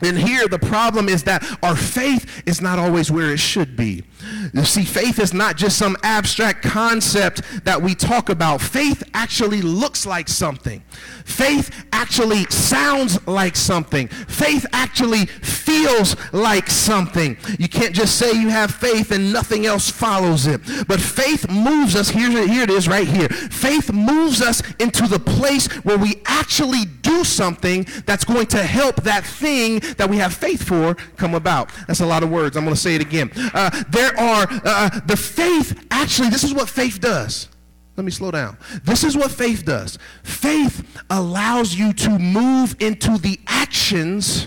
S2: And here the problem is that our faith is not always where it should be. You see, faith is not just some abstract concept that we talk about. Faith actually looks like something. Faith actually sounds like something. Faith actually feels like something. You can't just say you have faith and nothing else follows it. But faith moves us, here, here it is right here. Faith moves us into the place where we actually do something that's going to help that thing that we have faith for come about. That's a lot of words. I'm going to say it again. Uh, there are, uh, the faith, actually, this is what faith does. Let me slow down. This is what faith does. Faith allows you to move into the actions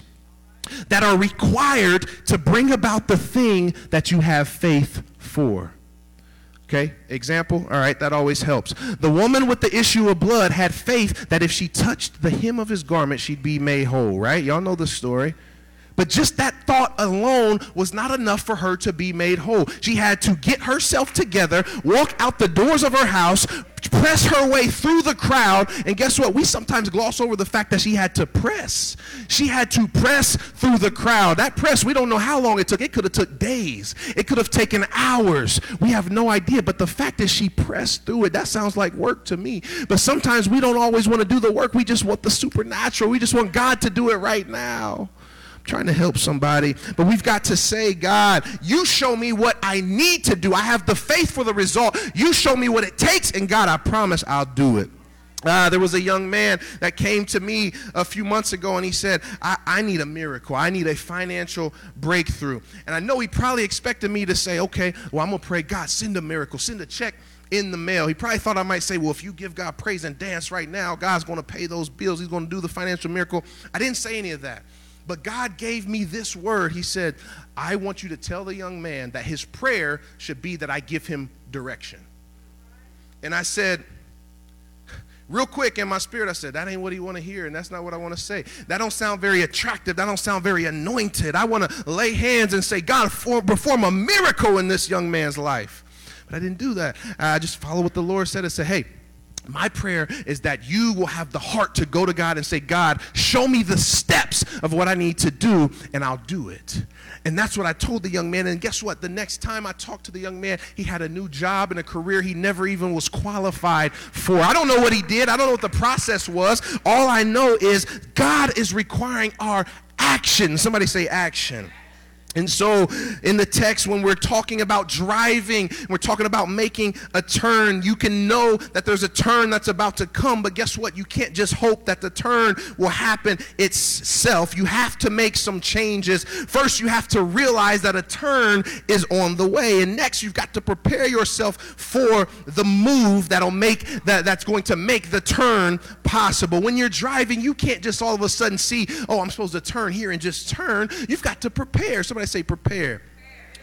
S2: that are required to bring about the thing that you have faith for. Okay, example. All right, that always helps. The woman with the issue of blood had faith that if she touched the hem of his garment, she'd be made whole, right? Y'all know the story. But just that thought alone was not enough for her to be made whole. She had to get herself together, walk out the doors of her house, press her way through the crowd. And guess what? We sometimes gloss over the fact that she had to press. She had to press through the crowd. That press, we don't know how long it took. It could have took days. It could have taken hours. We have no idea. But the fact is she pressed through it. That sounds like work to me. But sometimes we don't always want to do the work. We just want the supernatural. We just want God to do it right now trying to help somebody. But we've got to say, God, you show me what I need to do. I have the faith for the result. You show me what it takes, and God, I promise I'll do it. Uh, there was a young man that came to me a few months ago and he said, I, I, need a miracle. I need a financial breakthrough. And I know he probably expected me to say, okay, well, I'm going to pray, God, send a miracle, send a check in the mail. He probably thought I might say, well, if you give God praise and dance right now, God's going to pay those bills. He's going to do the financial miracle. I didn't say any of that. But God gave me this word. He said, I want you to tell the young man that his prayer should be that I give him direction. And I said, real quick in my spirit, I said, that ain't what he want to hear, and that's not what I want to say. That don't sound very attractive. That don't sound very anointed. I want to lay hands and say, God, perform a miracle in this young man's life. But I didn't do that. I just followed what the Lord said and said, hey, my prayer is that you will have the heart to go to God and say, God, show me the steps of what I need to do, and I'll do it. And that's what I told the young man. And guess what? The next time I talked to the young man, he had a new job and a career he never even was qualified for. I don't know what he did, I don't know what the process was. All I know is God is requiring our action. Somebody say action. And so, in the text, when we're talking about driving, we're talking about making a turn, you can know that there's a turn that's about to come, but guess what? You can't just hope that the turn will happen itself. You have to make some changes. First, you have to realize that a turn is on the way. And next, you've got to prepare yourself for the move that'll make that, that's going to make the turn possible. When you're driving, you can't just all of a sudden see, oh, I'm supposed to turn here and just turn. You've got to prepare. Somebody I say prepare.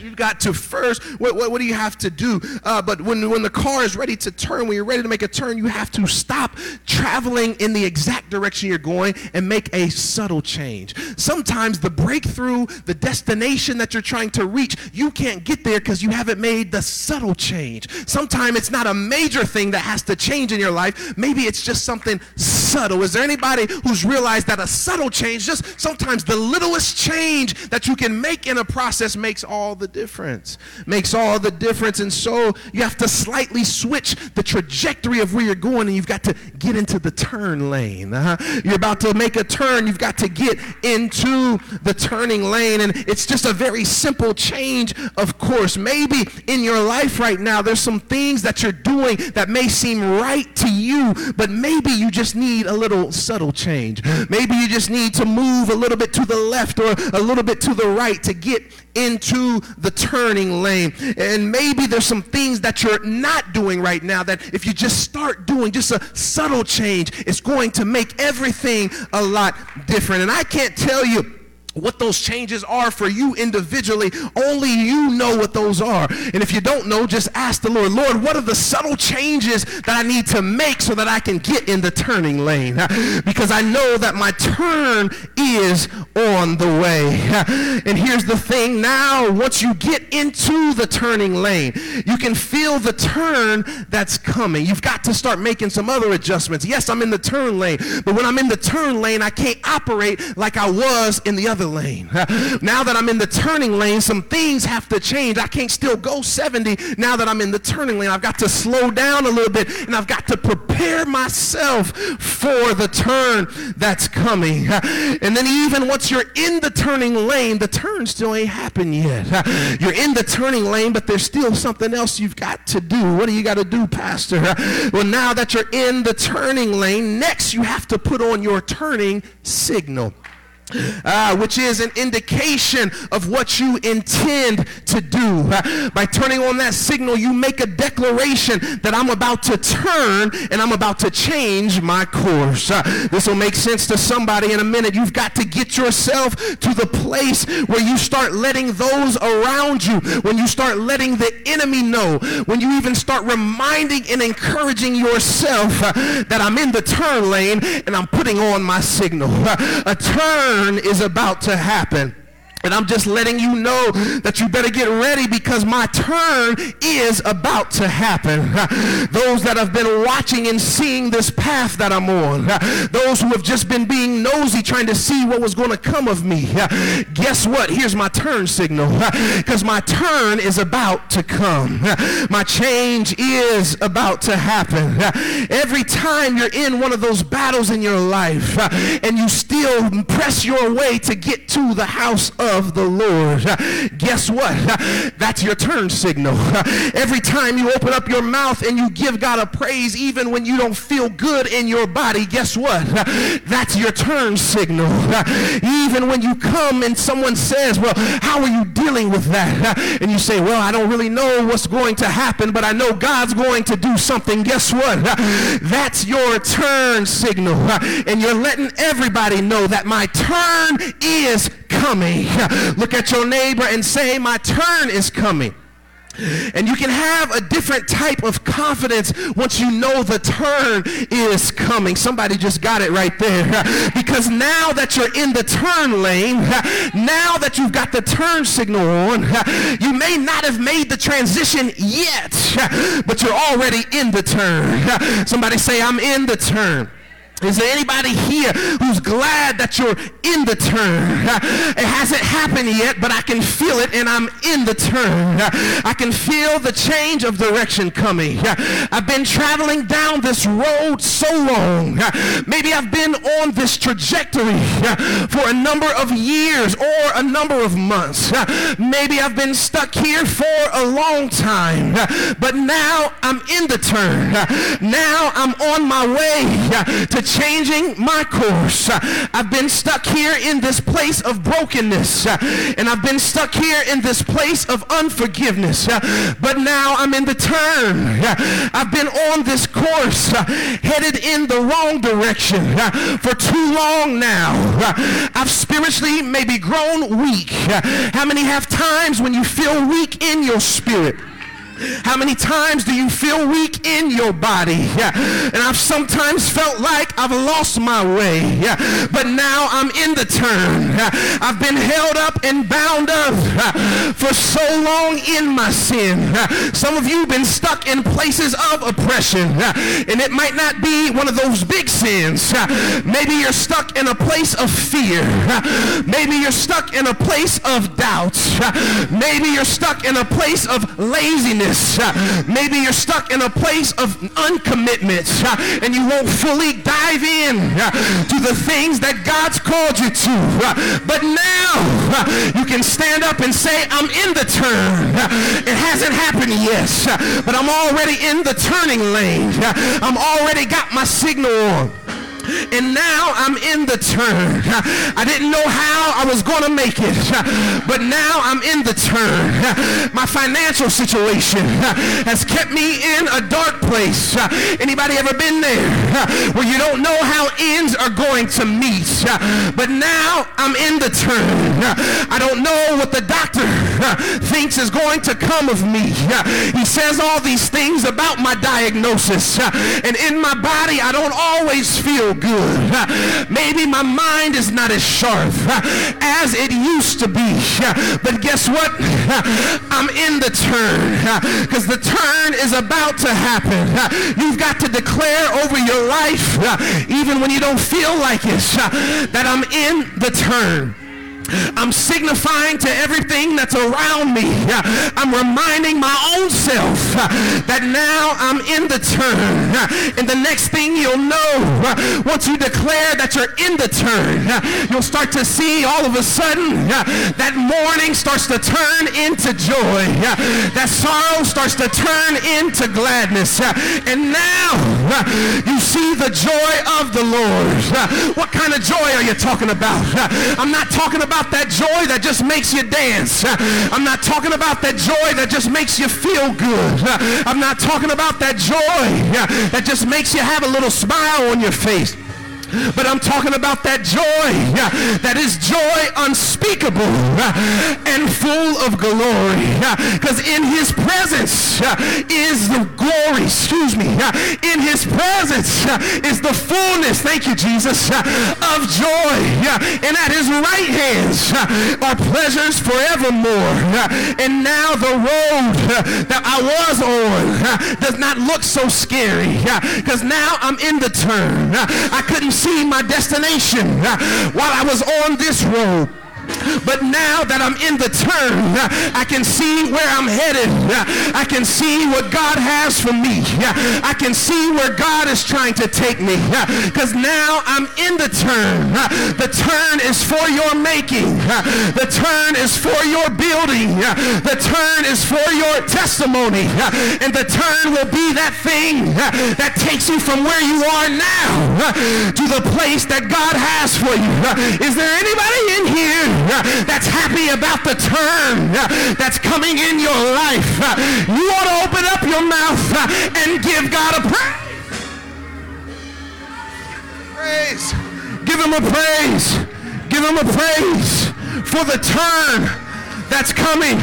S2: You've got to first, what, what, what do you have to do? Uh, but when, when the car is ready to turn, when you're ready to make a turn, you have to stop traveling in the exact direction you're going and make a subtle change. Sometimes the breakthrough, the destination that you're trying to reach, you can't get there because you haven't made the subtle change. Sometimes it's not a major thing that has to change in your life. Maybe it's just something subtle. Is there anybody who's realized that a subtle change, just sometimes the littlest change that you can make in a process makes all the difference? Makes all the difference. And so you have to slightly switch the trajectory of where you're going and you've got to get into the turn lane. Uh-huh. You're about to make a turn, you've got to get into the turning lane. And it's just a very simple change, of course. Maybe in your life right now, there's some things that you're doing that may seem right to you, but maybe you just need a little subtle change. Maybe you just need to move a little bit to the left or a little bit to the right to get into the turning lane. And maybe there's some things that you're not doing right now that if you just start doing just a subtle change, it's going to make everything a lot different. And I can't tell you what those changes are for you individually. Only you know what those are. And if you don't know, just ask the Lord, Lord, what are the subtle changes that I need to make so that I can get in the turning lane? <laughs> Because I know that my turn is on the way. <laughs> And here's the thing now, once you get into the turning lane, you can feel the turn that's coming. You've got to start making some other adjustments. Yes, I'm in the turn lane, but when I'm in the turn lane, I can't operate like I was in the other lane. <laughs> Now that I'm in the turning lane, some things have to change. I can't still go 70 now that I'm in the turning lane. I've got to slow down a little bit and I've got to prepare myself for the turn that's coming. <laughs> And then even once you're in the turning lane, the turn still ain't happened yet. <laughs> You're in the turning lane, but there's still something else you've got to do. What do you got to do, Pastor? Well, now that you're in the turning lane, next you have to put on your turning signal uh, which is an indication of what you intend to do. Uh, by turning on that signal, you make a declaration that I'm about to turn and I'm about to change my course. Uh, this will make sense to somebody in a minute. You've got to get yourself to the place where you start letting those around you, when you start letting the enemy know, when you even start reminding and encouraging yourself that I'm in the turn lane and I'm putting on my signal. A turn turn is about to happen. And I'm just letting you know that you better get ready because my turn is about to happen. <laughs> Those that have been watching and seeing this path that I'm on, <laughs> those who have just been being nosy trying to see what was going to come of me, <laughs> guess what? Here's my turn signal because my turn is about to come. My change is about to happen. Every time you're in one of those battles in your life and you still press your way to get to the house of of the Lord. Guess what? That's your turn signal. Every time you open up your mouth and you give God a praise, even when you don't feel good in your body, guess what? That's your turn signal. Even when you come and someone says, Well, how are you dealing with that? And you say, Well, I don't really know what's going to happen, but I know God's going to do something. Guess what? That's your turn signal. And you're letting everybody know that my turn is coming. <laughs> Look at your neighbor and say, My turn is coming. And you can have a different type of confidence once you know the turn is coming. Somebody just got it right there. <laughs> Because now that you're in the turn lane, <laughs> now that you've got the turn signal on, you may not have made the transition yet, but you're already in the turn. Somebody say, I'm in the turn. Is there anybody here who's glad that you're in the turn? It hasn't happened yet, but I can feel it and I'm in the turn. I can feel the change of direction coming. I've been traveling down this road so long. Maybe I've been on this trajectory for a number of years or a number of months. Maybe I've been stuck here for a long time, but now I'm in the turn. Now I'm on my way to changing my course. I've been stuck here in this place of brokenness, and I've been stuck here in this place of unforgiveness. But now I'm in the turn. I've been on this course, headed in the wrong direction for too long now. I've spiritually maybe grown weak. How many have times when you feel weak in your spirit? How many times do you feel weak in your body? Yeah. And I've sometimes felt like I've lost my way. Yeah. But now I'm in the turn. Yeah. I've been held up and bound up for so long in my sin. Some of you have been stuck in places of oppression. And it might not be one of those big sins. Maybe you're stuck in a place of fear. Maybe you're stuck in a place of doubt. Maybe you're stuck in a place of laziness Maybe you're stuck in a place of uncommitment uh, and you won't fully dive in uh, to the things that God's called you to. Uh, but now you can stand up and say, I'm in the turn. It hasn't happened yet, but I'm already in the turning lane. I'm already got my signal on and now I'm in the turn. I didn't know how I was going to make it, but now I'm in the turn. My financial situation has kept me in a dark place. Anybody ever been there where you don't know how ends are going to meet? But now I'm in the turn. I don't know what the doctor <laughs> thinks is going to come of me. <laughs> He says all these things about my diagnosis. <laughs> And in my body, I don't always feel good. Maybe my mind is not as sharp as it used to be. But guess what? I'm in the turn because the turn is about to happen. You've got to declare over your life, even when you don't feel like it, that I'm in the turn. I'm signifying to everything that's around me. I'm reminding my own self that now I'm in the turn. And the next thing you'll know, once you declare that you're in the turn, you'll start to see all of a sudden that mourning starts to turn into joy. That sorrow starts to turn into gladness. And now you see the joy of the Lord. What kind of joy are you talking about? I'm not talking about about that joy that just makes you dance. I'm not talking about that joy that just makes you feel good. I'm not talking about that joy that just makes you have a little smile on your face. But I'm talking about that joy that is joy unspeakable and full of glory. Because in his presence is the glory, excuse me, in his presence is the fullness, thank you Jesus, of joy. And at his right hands are pleasures forevermore. And now the road that I was on does not look so scary because now I'm in the turn. I couldn't see my destination while I was on this road. But now that I'm in the turn, I can see where I'm headed. I can see what God has for me. I can see where God is trying to take me. Because now I'm in the turn. The turn is for your making. The turn is for your building. The turn is for your testimony. And the turn will be that thing that takes you from where you are now to the place that God has for you. Is there anybody in here Uh, that's happy about the turn uh, that's coming in your life, uh, you ought to open up your mouth and give God a praise. Praise. Give him a praise. Give him a praise for the turn that's coming.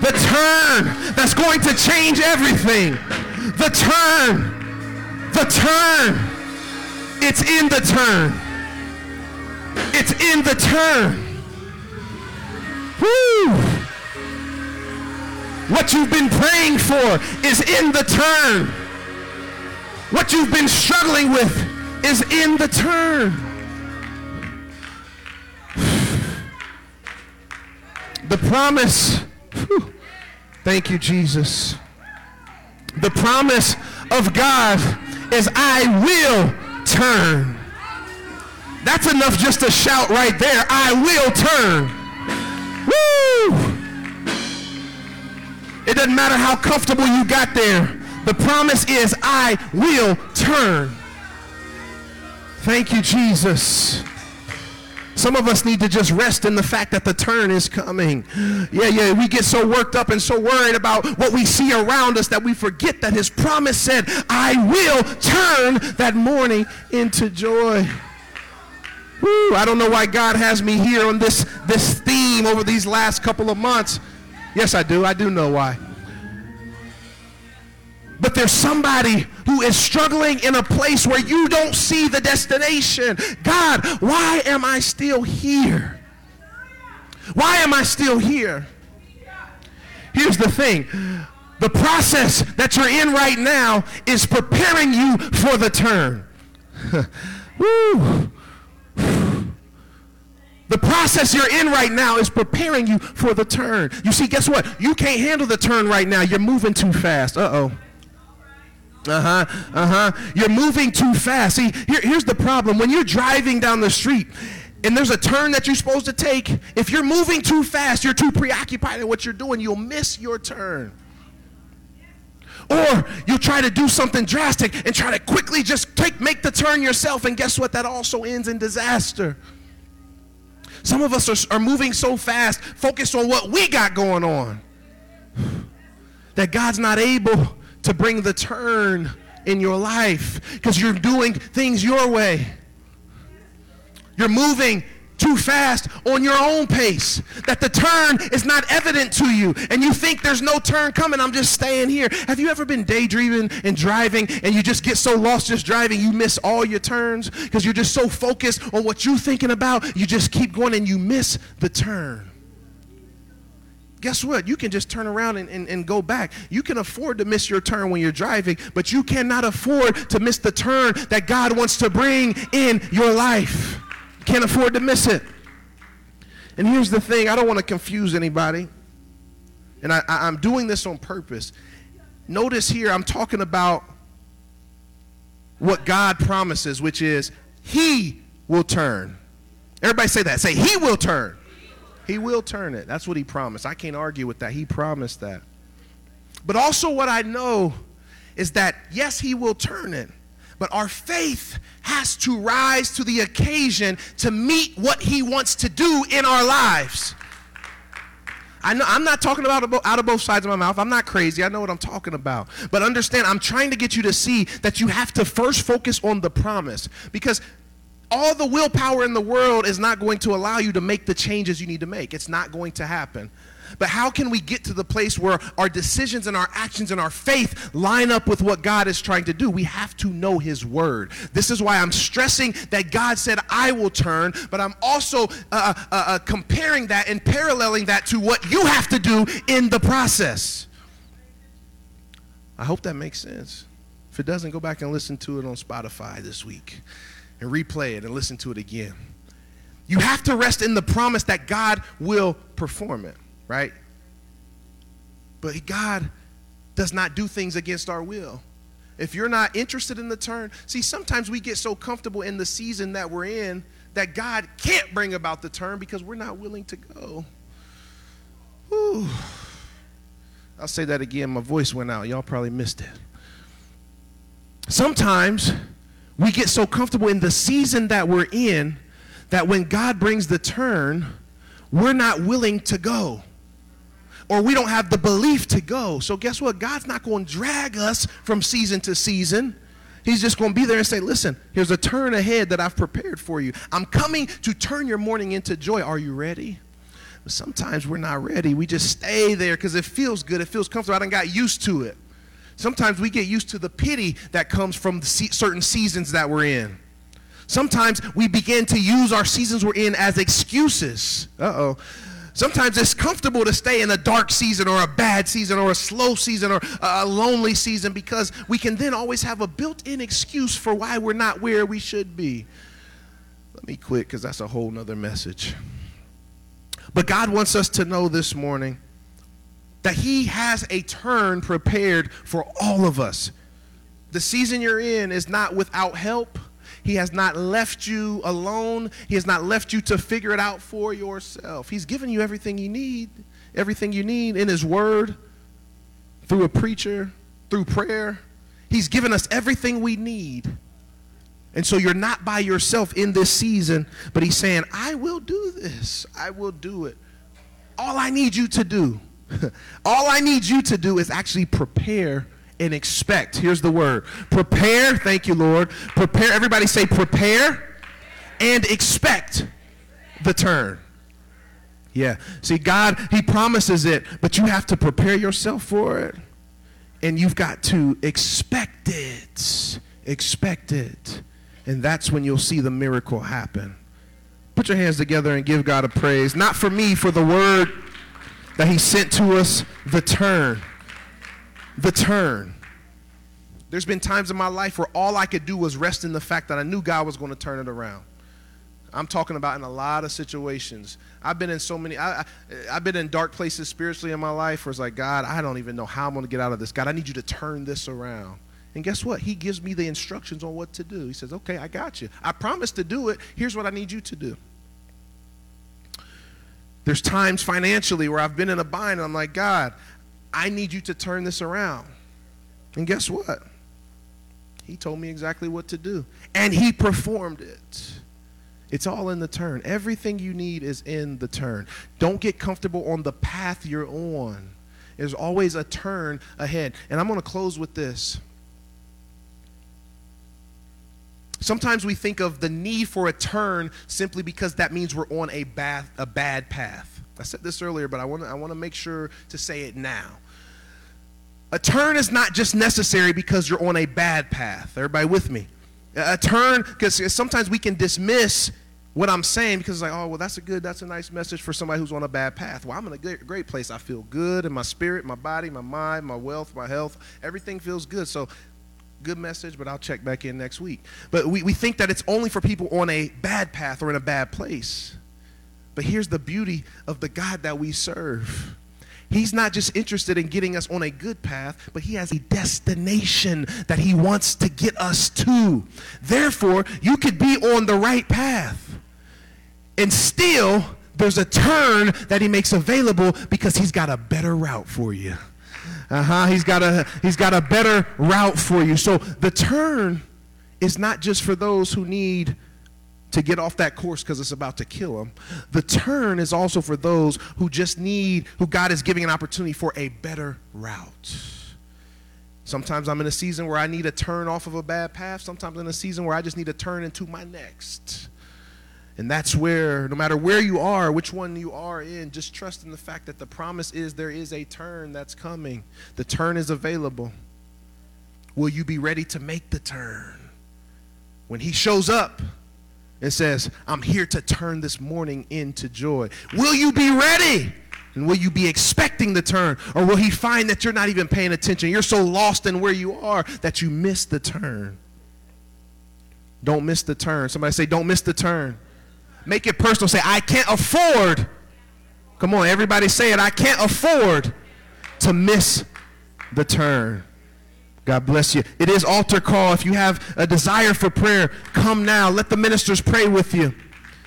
S2: The turn that's going to change everything. The turn. The turn. It's in the turn. It's in the turn. Woo! What you've been praying for is in the turn. What you've been struggling with is in the turn. The promise, whew, thank you, Jesus. The promise of God is I will turn. That's enough just to shout right there. I will turn. Woo! It doesn't matter how comfortable you got there. The promise is, I will turn. Thank you, Jesus. Some of us need to just rest in the fact that the turn is coming. Yeah, yeah, we get so worked up and so worried about what we see around us that we forget that his promise said, I will turn that mourning into joy. Woo, I don't know why God has me here on this, this theme over these last couple of months. Yes, I do. I do know why. But there's somebody who is struggling in a place where you don't see the destination. God, why am I still here? Why am I still here? Here's the thing the process that you're in right now is preparing you for the turn. <laughs> Woo. The process you're in right now is preparing you for the turn. You see, guess what? You can't handle the turn right now. You're moving too fast. Uh oh. Uh huh. Uh huh. You're moving too fast. See, here, here's the problem. When you're driving down the street and there's a turn that you're supposed to take, if you're moving too fast, you're too preoccupied in what you're doing, you'll miss your turn. Or you'll try to do something drastic and try to quickly just take, make the turn yourself, and guess what? That also ends in disaster. Some of us are, are moving so fast, focused on what we got going on, that God's not able to bring the turn in your life because you're doing things your way. You're moving too fast on your own pace, that the turn is not evident to you, and you think there's no turn coming, I'm just staying here. Have you ever been daydreaming and driving, and you just get so lost just driving, you miss all your turns because you're just so focused on what you're thinking about, you just keep going and you miss the turn? guess what? You can just turn around and, and, and, go back. You can afford to miss your turn when you're driving, but you cannot afford to miss the turn that God wants to bring in your life. Can't afford to miss it. And here's the thing I don't want to confuse anybody. And I, I, I'm doing this on purpose. Notice here, I'm talking about what God promises, which is He will turn. Everybody say that. Say, He will turn. He will turn it. That's what He promised. I can't argue with that. He promised that. But also, what I know is that, yes, He will turn it. But our faith has to rise to the occasion to meet what He wants to do in our lives. I know I'm not talking about out of both sides of my mouth. I'm not crazy. I know what I'm talking about. But understand, I'm trying to get you to see that you have to first focus on the promise because all the willpower in the world is not going to allow you to make the changes you need to make. It's not going to happen. But how can we get to the place where our decisions and our actions and our faith line up with what God is trying to do? We have to know His Word. This is why I'm stressing that God said, I will turn, but I'm also uh, uh, uh, comparing that and paralleling that to what you have to do in the process. I hope that makes sense. If it doesn't, go back and listen to it on Spotify this week and replay it and listen to it again. You have to rest in the promise that God will perform it right? But God does not do things against our will. If you're not interested in the turn, see, sometimes we get so comfortable in the season that we're in that God can't bring about the turn because we're not willing to go. Whew. I'll say that again. My voice went out. Y'all probably missed it. Sometimes we get so comfortable in the season that we're in that when God brings the turn, we're not willing to go or we don't have the belief to go. So, guess what? God's not going to drag us from season to season. He's just going to be there and say, Listen, here's a turn ahead that I've prepared for you. I'm coming to turn your mourning into joy. Are you ready? But sometimes we're not ready. We just stay there because it feels good. It feels comfortable. I done got used to it. Sometimes we get used to the pity that comes from certain seasons that we're in. Sometimes we begin to use our seasons we're in as excuses. Uh oh. Sometimes it's comfortable to stay in a dark season or a bad season or a slow season or a lonely season because we can then always have a built in excuse for why we're not where we should be. Let me quit because that's a whole nother message. But God wants us to know this morning that He has a turn prepared for all of us. The season you're in is not without help. He has not left you alone. He has not left you to figure it out for yourself. He's given you everything you need, everything you need in His Word, through a preacher, through prayer. He's given us everything we need. And so you're not by yourself in this season, but He's saying, I will do this. I will do it. All I need you to do, <laughs> all I need you to do is actually prepare and expect. Here's the word prepare. Thank you, Lord. Prepare. Everybody say prepare and expect the turn. Yeah. See, God, He promises it, but you have to prepare yourself for it. and you've got to expect it. Expect it. And that's when you'll see the miracle happen. Put your hands together and give God a praise. Not for me, for the word that He sent to us, the turn. The turn. There's been times in my life where all I could do was rest in the fact that I knew God was going to turn it around. I'm talking about in a lot of situations. I've been in so many, I, have been in dark places spiritually in my life where it's like, God, I don't even know how I'm going to get out of this. God, I need you to turn this around. And guess what? He gives me the instructions on what to do. He says, okay, I got you. I promised to do it. Here's what I need you to do. There's times financially where I've been in a bind and I'm like, God, I need you to turn this around. And guess what? He told me exactly what to do. And he performed it. It's all in the turn. Everything you need is in the turn. Don't get comfortable on the path you're on. There's always a turn ahead. And I'm going to close with this. Sometimes we think of the need for a turn simply because that means we're on a bad, a bad path. I said this earlier, but I want to I want to make sure to say it now. A turn is not just necessary because you're on a bad path. Everybody with me? A turn, because sometimes we can dismiss what I'm saying because it's like, oh, well, that's a good, that's a nice message for somebody who's on a bad path. Well, I'm in a great, great place. I feel good in my spirit, my body, my mind, my wealth, my health. Everything feels good. So, good message, but I'll check back in next week. But we, we think that it's only for people on a bad path or in a bad place. But here's the beauty of the God that we serve He's not just interested in getting us on a good path, but he has a destination that he wants to get us to. Therefore, you could be on the right path. And still, there's a turn that he makes available because he's got a better route for you. Uh-huh. He's got a he's got a better route for you. So the turn is not just for those who need to get off that course because it's about to kill them. The turn is also for those who just need, who God is giving an opportunity for a better route. Sometimes I'm in a season where I need a turn off of a bad path. Sometimes I'm in a season where I just need to turn into my next. And that's where, no matter where you are, which one you are in, just trust in the fact that the promise is there is a turn that's coming. The turn is available. Will you be ready to make the turn? When he shows up, it says, I'm here to turn this mourning into joy. Will you be ready? And will you be expecting the turn? Or will he find that you're not even paying attention? You're so lost in where you are that you miss the turn. Don't miss the turn. Somebody say, Don't miss the turn. Make it personal. Say, I can't afford. Come on, everybody say it. I can't afford to miss the turn. God bless you. It is altar call. If you have a desire for prayer, come now. Let the ministers pray with you.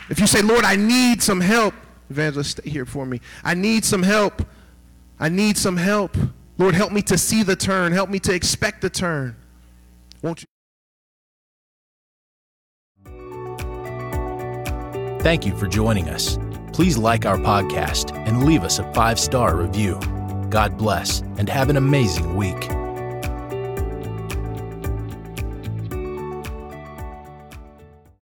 S2: If you say, Lord, I need some help, evangelist, stay here for me. I need some help. I need some help. Lord, help me to see the turn. Help me to expect the turn. Won't you?
S1: Thank you for joining us. Please like our podcast and leave us a five star review. God bless and have an amazing week.